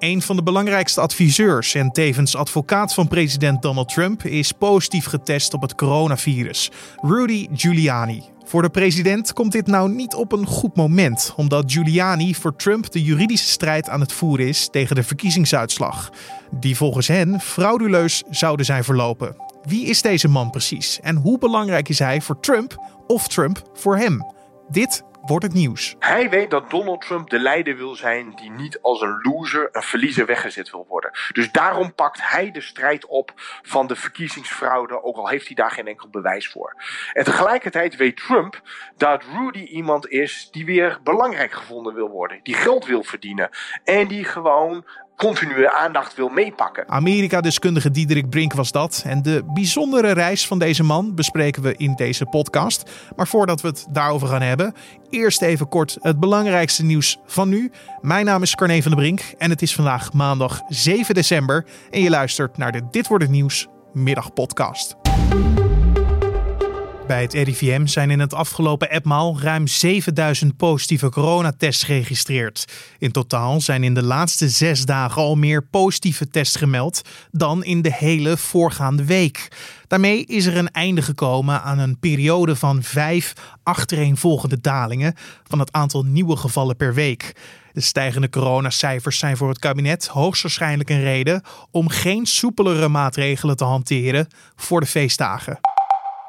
Een van de belangrijkste adviseurs en tevens advocaat van president Donald Trump is positief getest op het coronavirus. Rudy Giuliani. Voor de president komt dit nou niet op een goed moment, omdat Giuliani voor Trump de juridische strijd aan het voeren is tegen de verkiezingsuitslag, die volgens hen frauduleus zouden zijn verlopen. Wie is deze man precies en hoe belangrijk is hij voor Trump of Trump voor hem? Dit wordt het nieuws. Hij weet dat Donald Trump de leider wil zijn die niet als een loser, een verliezer weggezet wil worden. Dus daarom pakt hij de strijd op van de verkiezingsfraude, ook al heeft hij daar geen enkel bewijs voor. En tegelijkertijd weet Trump dat Rudy iemand is die weer belangrijk gevonden wil worden, die geld wil verdienen en die gewoon continue aandacht wil meepakken. Amerika-deskundige Diederik Brink was dat. En de bijzondere reis van deze man bespreken we in deze podcast. Maar voordat we het daarover gaan hebben, eerst even kort het belangrijkste nieuws van nu. Mijn naam is Carne van der Brink en het is vandaag maandag 7 december. En je luistert naar de Dit wordt het nieuws middagpodcast. Bij het RIVM zijn in het afgelopen etmaal ruim 7000 positieve coronatests geregistreerd. In totaal zijn in de laatste zes dagen al meer positieve tests gemeld dan in de hele voorgaande week. Daarmee is er een einde gekomen aan een periode van vijf achtereenvolgende dalingen van het aantal nieuwe gevallen per week. De stijgende coronacijfers zijn voor het kabinet hoogstwaarschijnlijk een reden om geen soepelere maatregelen te hanteren voor de feestdagen.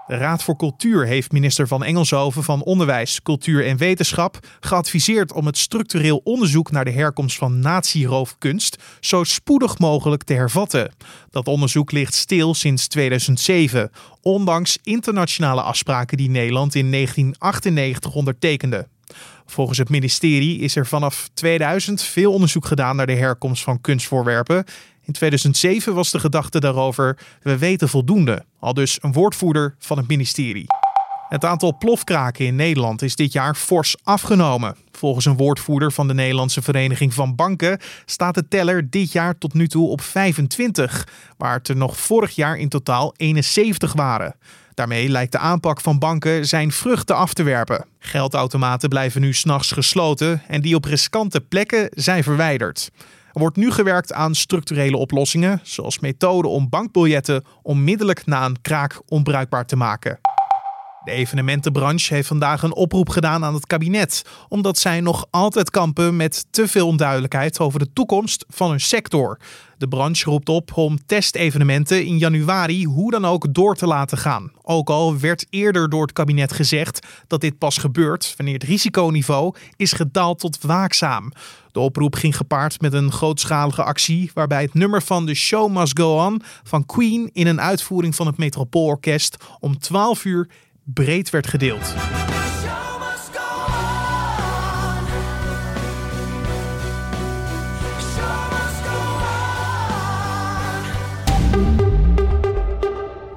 De Raad voor Cultuur heeft minister van Engelshoven van Onderwijs, Cultuur en Wetenschap geadviseerd om het structureel onderzoek naar de herkomst van natieroofkunst zo spoedig mogelijk te hervatten. Dat onderzoek ligt stil sinds 2007, ondanks internationale afspraken die Nederland in 1998 ondertekende. Volgens het ministerie is er vanaf 2000 veel onderzoek gedaan naar de herkomst van kunstvoorwerpen in 2007 was de gedachte daarover: we weten voldoende, al dus een woordvoerder van het ministerie. Het aantal plofkraken in Nederland is dit jaar fors afgenomen. Volgens een woordvoerder van de Nederlandse Vereniging van Banken staat de teller dit jaar tot nu toe op 25, waar het er nog vorig jaar in totaal 71 waren. Daarmee lijkt de aanpak van banken zijn vruchten af te werpen. Geldautomaten blijven nu s'nachts gesloten en die op riskante plekken zijn verwijderd. Er wordt nu gewerkt aan structurele oplossingen, zoals methoden om bankbiljetten onmiddellijk na een kraak onbruikbaar te maken. De evenementenbranche heeft vandaag een oproep gedaan aan het kabinet, omdat zij nog altijd kampen met te veel onduidelijkheid over de toekomst van hun sector. De branche roept op om testevenementen in januari hoe dan ook door te laten gaan. Ook al werd eerder door het kabinet gezegd dat dit pas gebeurt wanneer het risiconiveau is gedaald tot waakzaam. De oproep ging gepaard met een grootschalige actie waarbij het nummer van The Show Must Go On van Queen in een uitvoering van het Metropoolorkest om 12 uur breed werd gedeeld.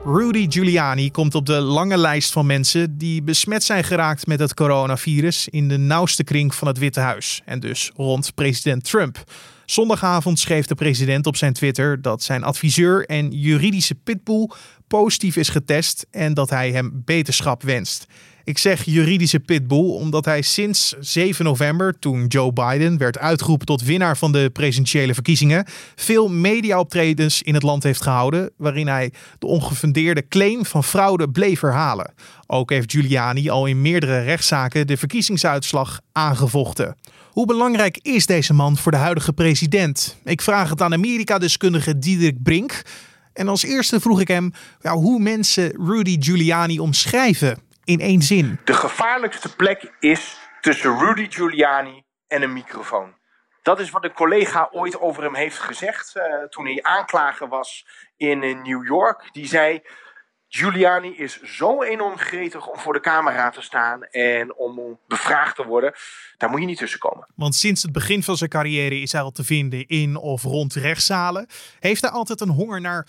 Rudy Giuliani komt op de lange lijst van mensen die besmet zijn geraakt met het coronavirus in de nauwste kring van het Witte Huis en dus rond president Trump. Zondagavond schreef de president op zijn Twitter dat zijn adviseur en juridische pitbull positief is getest en dat hij hem beterschap wenst. Ik zeg juridische pitbull omdat hij sinds 7 november, toen Joe Biden werd uitgeroepen tot winnaar van de presidentiële verkiezingen, veel mediaoptredens in het land heeft gehouden waarin hij de ongefundeerde claim van fraude bleef herhalen. Ook heeft Giuliani al in meerdere rechtszaken de verkiezingsuitslag aangevochten. Hoe belangrijk is deze man voor de huidige president? Ik vraag het aan Amerika-deskundige Diederik Brink. En als eerste vroeg ik hem ja, hoe mensen Rudy Giuliani omschrijven in één zin. De gevaarlijkste plek is tussen Rudy Giuliani en een microfoon. Dat is wat een collega ooit over hem heeft gezegd uh, toen hij aanklager was in uh, New York. Die zei: Giuliani is zo enorm gretig om voor de camera te staan en om bevraagd te worden. Daar moet je niet tussen komen. Want sinds het begin van zijn carrière is hij al te vinden in of rond rechtszalen. Heeft hij altijd een honger naar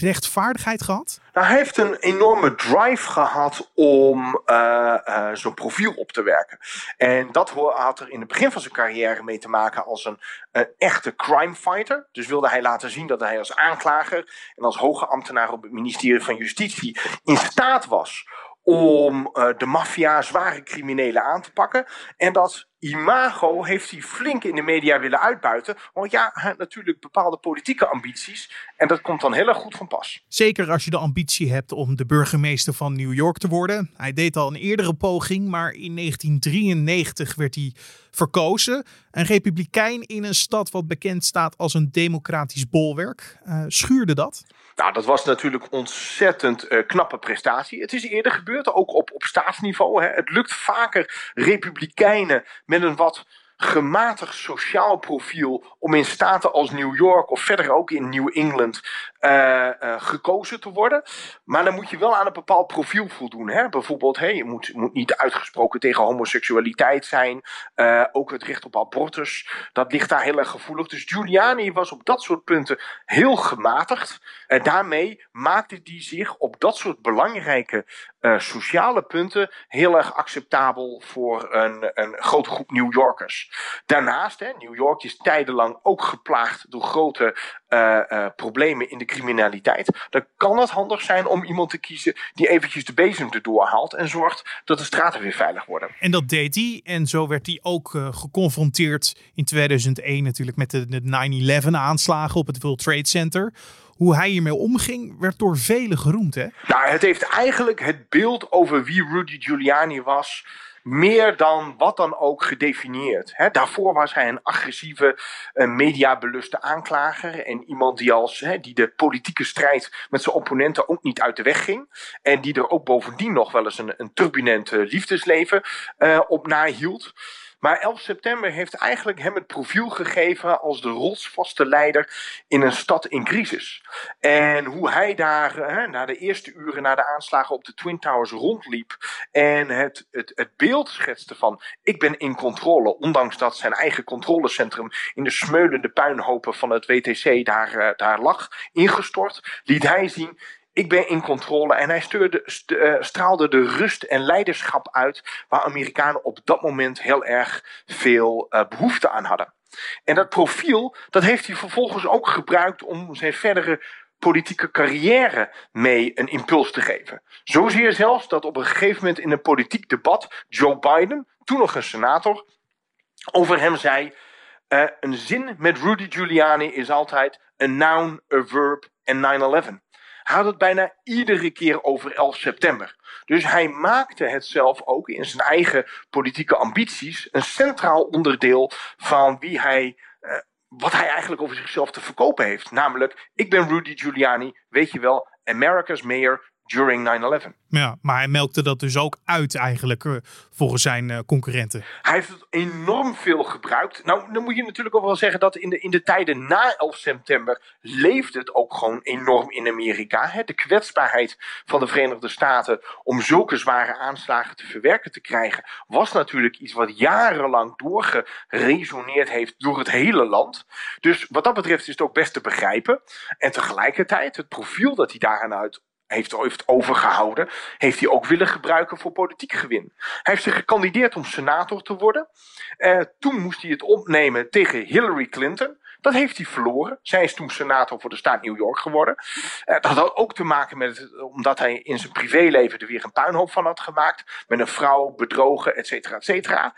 rechtvaardigheid gehad? Nou, hij heeft een enorme drive gehad om uh, uh, zo'n profiel op te werken. En dat had er in het begin van zijn carrière mee te maken als een, echte crime fighter. Dus wilde hij laten zien dat hij als aanklager en als hoge ambtenaar op het ministerie van Justitie in staat was om de maffia, zware criminelen aan te pakken. En dat imago heeft hij flink in de media willen uitbuiten. Want ja, hij had natuurlijk bepaalde politieke ambities. En dat komt dan heel erg goed van pas. Zeker als je de ambitie hebt om de burgemeester van New York te worden. Hij deed al een eerdere poging, maar in 1993 werd hij verkozen. Een republikein in een stad wat bekend staat als een democratisch bolwerk. Uh, schuurde dat? Nou, dat was natuurlijk ontzettend uh, knappe prestatie. Het is eerder gebeurd, ook op, op staatsniveau. Hè. Het lukt vaker republikeinen met een wat gematigd sociaal profiel om in staten als New York of verder ook in New England uh, uh, gekozen te worden. Maar dan moet je wel aan een bepaald profiel voldoen. Hè? Bijvoorbeeld, hey, je moet, moet niet uitgesproken tegen homoseksualiteit zijn. Uh, ook het recht op abortus, dat ligt daar heel erg gevoelig. Dus Giuliani was op dat soort punten heel gematigd. En daarmee maakte hij zich op dat soort belangrijke sociale punten heel erg acceptabel voor een, een grote groep New Yorkers. Daarnaast, hè, New York is tijdenlang ook geplaagd door grote problemen in de criminaliteit, dan kan het handig zijn om iemand te kiezen die eventjes de bezem erdoor haalt en zorgt dat de straten weer veilig worden. En dat deed hij. En zo werd hij ook uh, geconfronteerd in 2001 natuurlijk met de, de 9-11 aanslagen op het World Trade Center hoe hij hiermee omging, werd door velen geroemd. Hè? Nou, het heeft eigenlijk het beeld over wie Rudy Giuliani was meer dan wat dan ook gedefinieerd. Daarvoor was hij een agressieve, uh, mediabeluste aanklager. En iemand die, als, die de politieke strijd met zijn opponenten ook niet uit de weg ging. En die er ook bovendien nog wel eens een, een turbulent liefdesleven uh, op nahield. Maar 11 september heeft eigenlijk hem het profiel gegeven als de rotsvaste leider in een stad in crisis. En hoe hij daar hè, na de eerste uren na de aanslagen op de Twin Towers rondliep en het, het, het beeld schetste van ik ben in controle, ondanks dat zijn eigen controlecentrum in de smeulende puinhopen van het WTC daar, uh, daar lag ingestort, liet hij zien ik ben in controle. En hij uh, straalde de rust en leiderschap uit waar Amerikanen op dat moment heel erg veel uh, behoefte aan hadden. En dat profiel, dat heeft hij vervolgens ook gebruikt om zijn verdere politieke carrière mee een impuls te geven. Zozeer zelfs dat op een gegeven moment in een politiek debat Joe Biden, toen nog een senator, over hem zei: uh, een zin met Rudy Giuliani is altijd a noun, a verb en 9-11 had het bijna iedere keer over 11 september. Dus hij maakte het zelf ook in zijn eigen politieke ambities een centraal onderdeel van wie hij, uh, wat hij eigenlijk over zichzelf te verkopen heeft. Namelijk, ik ben Rudy Giuliani, weet je wel, America's mayor during 9-11. Ja, maar hij melkte dat dus ook uit eigenlijk uh, volgens zijn uh, concurrenten. Hij heeft het enorm veel gebruikt. Nou, dan moet je natuurlijk ook wel zeggen dat in de, in de tijden na 11 september leefde het ook gewoon enorm in Amerika. Hè? De kwetsbaarheid van de Verenigde Staten om zulke zware aanslagen te verwerken te krijgen, was natuurlijk iets wat jarenlang doorgeresoneerd heeft door het hele land. Dus wat dat betreft is het ook best te begrijpen. En tegelijkertijd, het profiel dat hij daaraan uit heeft, heeft overgehouden, heeft hij ook willen gebruiken voor politiek gewin. Hij heeft zich gekandideerd om senator te worden. Uh, toen moest hij het opnemen tegen Hillary Clinton. Dat heeft hij verloren. Zij is toen senator voor de staat New York geworden. Uh, dat had ook te maken met het, omdat hij in zijn privéleven er weer een puinhoop van had gemaakt. Met een vrouw, bedrogen, et cetera, et cetera.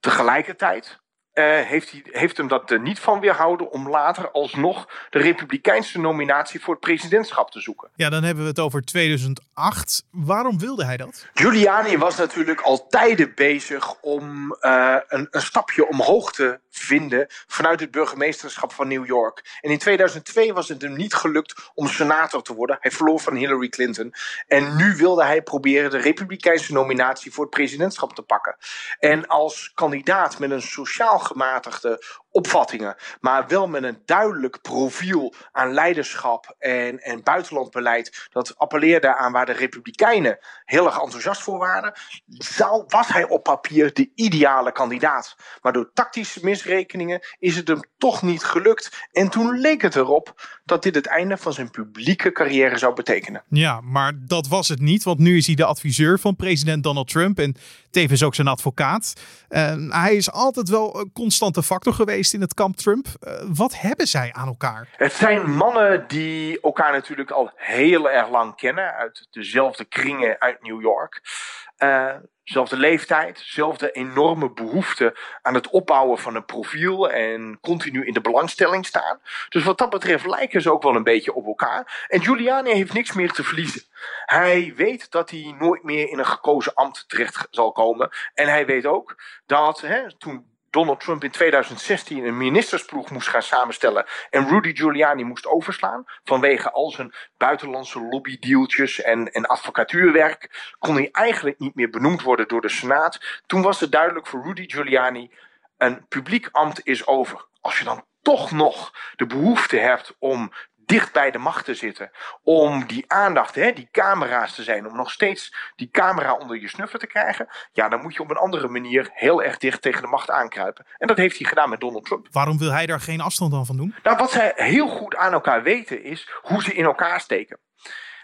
Tegelijkertijd uh, heeft, hij, heeft hem dat er niet van weerhouden om later alsnog de republikeinse nominatie voor het presidentschap te zoeken. Ja, dan hebben we het over 2008. Waarom wilde hij dat? Giuliani was natuurlijk al tijden bezig om uh, een, een stapje omhoog te vinden vanuit het burgemeesterschap van New York. En in 2002 was het hem niet gelukt om senator te worden. Hij verloor van Hillary Clinton. En nu wilde hij proberen de republikeinse nominatie voor het presidentschap te pakken. En als kandidaat met een sociaal gematigde opvattingen, maar wel met een duidelijk profiel aan leiderschap en, en buitenlandbeleid. Dat appelleerde aan waar de Republikeinen heel erg enthousiast voor waren. Zou, was hij op papier de ideale kandidaat. Maar door tactische misrekeningen is het hem toch niet gelukt. En toen leek het erop dat dit het einde van zijn publieke carrière zou betekenen. Ja, maar dat was het niet, want nu is hij de adviseur van president Donald Trump en tevens ook zijn advocaat. Uh, hij is altijd wel een constante factor geweest in het kamp Trump. wat hebben zij aan elkaar? Het zijn mannen die elkaar natuurlijk al heel erg lang kennen. Uit dezelfde kringen uit New York. Uh, zelfde leeftijd, zelfde enorme behoefte aan het opbouwen van een profiel en continu in de belangstelling staan. Dus wat dat betreft lijken ze ook wel een beetje op elkaar. En Giuliani heeft niks meer te verliezen. Hij weet dat hij nooit meer in een gekozen ambt terecht zal komen. En hij weet ook dat hè, toen Donald Trump in 2016 een ministersploeg moest gaan samenstellen en Rudy Giuliani moest overslaan vanwege al zijn buitenlandse lobbydealtjes en, en advocatuurwerk, kon hij eigenlijk niet meer benoemd worden door de Senaat. Toen was het duidelijk voor Rudy Giuliani, een publiek ambt is over. Als je dan toch nog de behoefte hebt om dicht bij de macht te zitten. Om die aandacht, hè, die camera's te zijn, om nog steeds die camera onder je snuffer te krijgen. Ja, dan moet je op een andere manier heel erg dicht tegen de macht aankruipen. En dat heeft hij gedaan met Donald Trump. Waarom wil hij daar geen afstand dan van doen? Nou, wat zij heel goed aan elkaar weten is hoe ze in elkaar steken.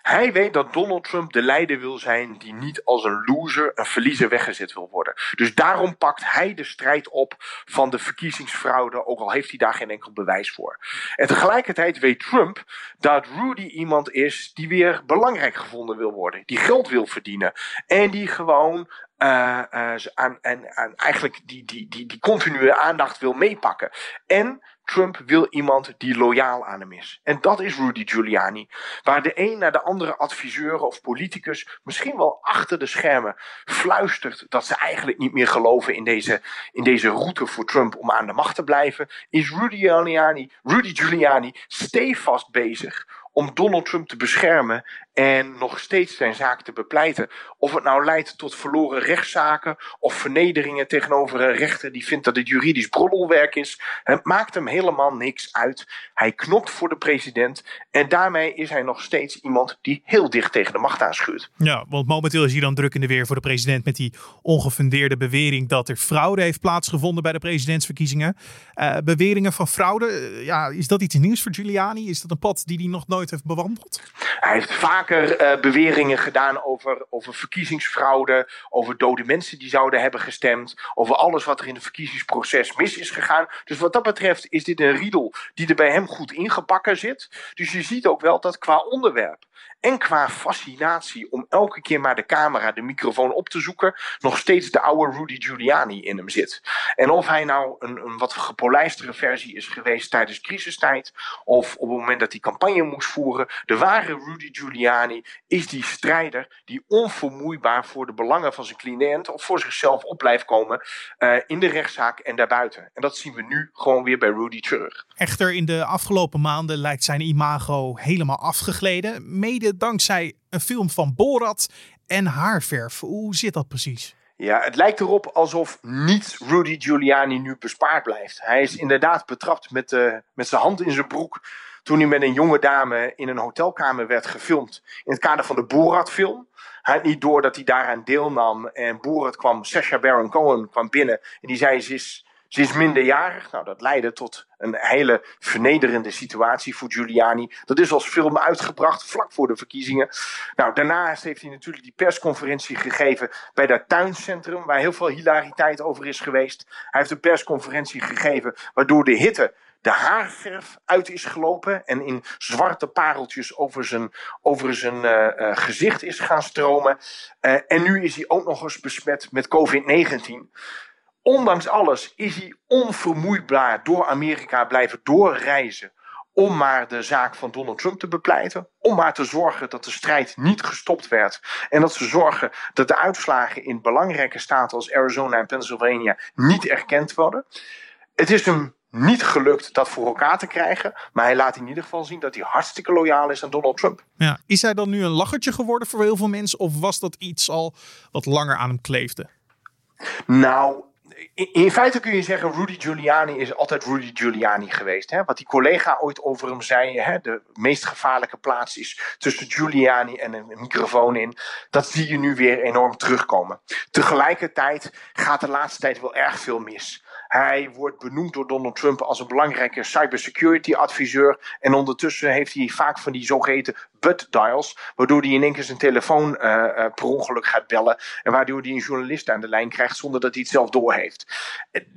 Hij weet dat Donald Trump de leider wil zijn die niet als een loser, een verliezer weggezet wil worden. Dus daarom pakt hij de strijd op van de verkiezingsfraude, ook al heeft hij daar geen enkel bewijs voor. En tegelijkertijd weet Trump dat Rudy iemand is die weer belangrijk gevonden wil worden, die geld wil verdienen en die gewoon uh, aan, aan eigenlijk die, die, die, die continue aandacht wil meepakken. En Trump wil iemand die loyaal aan hem is. En dat is Rudy Giuliani. Waar de een naar de andere adviseur of politicus misschien wel achter de schermen fluistert dat ze eigenlijk niet meer geloven in deze, in deze route voor Trump om aan de macht te blijven, is Rudy Giuliani, Rudy Giuliani stevast bezig om Donald Trump te beschermen en nog steeds zijn zaak te bepleiten. Of het nou leidt tot verloren rechtszaken of vernederingen tegenover een rechter die vindt dat het juridisch broddelwerk is. Het maakt hem helemaal niks uit. Hij knopt voor de president en daarmee is hij nog steeds iemand die heel dicht tegen de macht aanschuurt. Ja, want momenteel is hij dan druk in de weer voor de president met die ongefundeerde bewering dat er fraude heeft plaatsgevonden bij de presidentsverkiezingen. Uh, beweringen van fraude, uh, ja, is dat iets nieuws voor Giuliani? Is dat een pad die hij nog nooit heeft bewandeld? Hij heeft vaker uh, beweringen gedaan over, over verkiezingsfraude, over dode mensen die zouden hebben gestemd, over alles wat er in het verkiezingsproces mis is gegaan. Dus wat dat betreft is dit een riedel die er bij hem goed ingebakken zit. Dus je ziet ook wel dat qua onderwerp en qua fascinatie om elke keer maar de camera, de microfoon op te zoeken, nog steeds de oude Rudy Giuliani in hem zit. En of hij nou een, een wat gepolijstere versie is geweest tijdens crisistijd, of op het moment dat hij campagne moest voeren, de ware Rudy Giuliani is die strijder die onvermoeibaar voor de belangen van zijn cliënt of voor zichzelf op blijft komen uh, in de rechtszaak en daarbuiten. En dat zien we nu gewoon weer bij Rudy terug. Echter, in de afgelopen maanden lijkt zijn imago helemaal afgegleden. Mede dankzij een film van Borat en haarverf. Hoe zit dat precies? Ja, het lijkt erop alsof niet Rudy Giuliani nu bespaard blijft. Hij is inderdaad betrapt met, uh, met zijn hand in zijn broek toen hij met een jonge dame in een hotelkamer werd gefilmd. In het kader van de Borat-film. Hij had niet door dat hij daaraan deelnam. En Borat kwam, Sacha Baron Cohen kwam binnen. En die zei, ze is ze is minderjarig. Nou, dat leidde tot een hele vernederende situatie voor Giuliani. Dat is als film uitgebracht vlak voor de verkiezingen. Nou, daarnaast heeft hij natuurlijk die persconferentie gegeven bij dat tuincentrum, waar heel veel hilariteit over is geweest. Hij heeft een persconferentie gegeven waardoor de hitte de haarverf uit is gelopen en in zwarte pareltjes over zijn, over zijn uh, uh, gezicht is gaan stromen. Uh, en nu is hij ook nog eens besmet met COVID-19. Ondanks alles is hij onvermoeibaar door Amerika blijven doorreizen. Om maar de zaak van Donald Trump te bepleiten. Om maar te zorgen dat de strijd niet gestopt werd. En dat ze zorgen dat de uitslagen in belangrijke staten als Arizona en Pennsylvania niet erkend worden. Het is hem niet gelukt dat voor elkaar te krijgen. Maar hij laat in ieder geval zien dat hij hartstikke loyaal is aan Donald Trump. Ja, is hij dan nu een lachertje geworden voor heel veel mensen? Of was dat iets al wat langer aan hem kleefde? Nou, in feite kun je zeggen, Rudy Giuliani is altijd Rudy Giuliani geweest. Hè? Wat die collega ooit over hem zei, hè? de meest gevaarlijke plaats is tussen Giuliani en een microfoon in. Dat zie je nu weer enorm terugkomen. Tegelijkertijd gaat de laatste tijd wel erg veel mis. Hij wordt benoemd door Donald Trump als een belangrijke cybersecurity adviseur. En ondertussen heeft hij vaak van die zogeheten butt dials, waardoor hij in één keer zijn telefoon uh, uh, per ongeluk gaat bellen. En waardoor hij een journalist aan de lijn krijgt zonder dat hij het zelf doorheeft.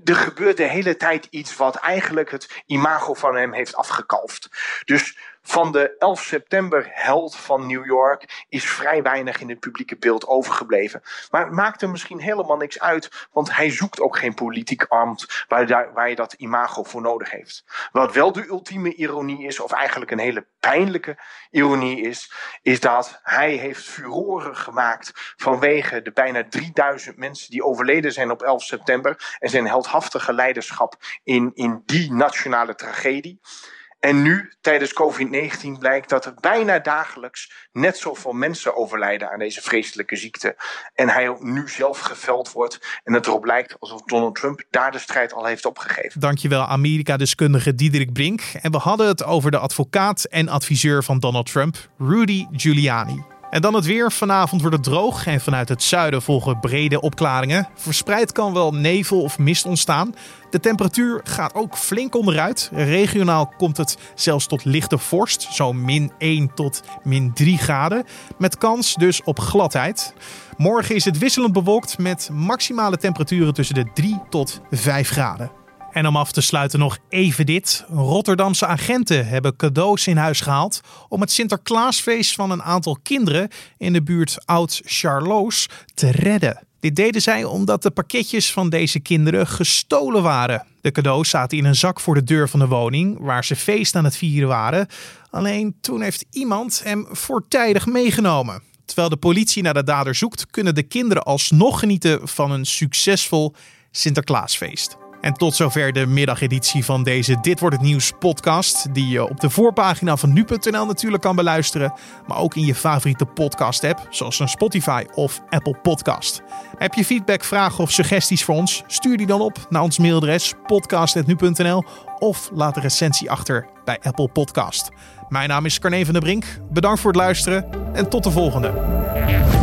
Er gebeurt de hele tijd iets wat eigenlijk het imago van hem heeft afgekalfd. Dus van de 11 september held van New York is vrij weinig in het publieke beeld overgebleven. Maar het maakt er misschien helemaal niks uit, want hij zoekt ook geen politiek ambt waar, waar je dat imago voor nodig heeft. Wat wel de ultieme ironie is, of eigenlijk een hele pijnlijke ironie is, is dat hij heeft furoren gemaakt vanwege de bijna 3000 mensen die overleden zijn op 11 september en zijn heldhaftige leiderschap in, in die nationale tragedie. En nu, tijdens COVID-19, blijkt dat er bijna dagelijks net zoveel mensen overlijden aan deze vreselijke ziekte. En hij nu zelf geveld wordt. En het erop lijkt alsof Donald Trump daar de strijd al heeft opgegeven. Dankjewel, Amerika-deskundige Diederik Brink. En we hadden het over de advocaat en adviseur van Donald Trump, Rudy Giuliani. En dan het weer. Vanavond wordt het droog en vanuit het zuiden volgen brede opklaringen. Verspreid kan wel nevel of mist ontstaan. De temperatuur gaat ook flink onderuit. Regionaal komt het zelfs tot lichte vorst, zo min 1 tot min 3 graden. Met kans dus op gladheid. Morgen is het wisselend bewolkt met maximale temperaturen tussen de 3 tot 5 graden. En om af te sluiten nog even dit. Rotterdamse agenten hebben cadeaus in huis gehaald om het Sinterklaasfeest van een aantal kinderen in de buurt Oud-Charloes te redden. Dit deden zij omdat de pakketjes van deze kinderen gestolen waren. De cadeaus zaten in een zak voor de deur van de woning waar ze feest aan het vieren waren. Alleen toen heeft iemand hem voortijdig meegenomen. Terwijl de politie naar de dader zoekt, kunnen de kinderen alsnog genieten van een succesvol Sinterklaasfeest. En tot zover de middageditie van deze Dit wordt het nieuws podcast. Die je op de voorpagina van nu.nl natuurlijk kan beluisteren. Maar ook in je favoriete podcast app. Zoals een Spotify of Apple podcast. Heb je feedback, vragen of suggesties voor ons? Stuur die dan op naar ons mailadres podcast.nu.nl. Of laat een recensie achter bij Apple Podcast. Mijn naam is Carne van der Brink. Bedankt voor het luisteren en tot de volgende.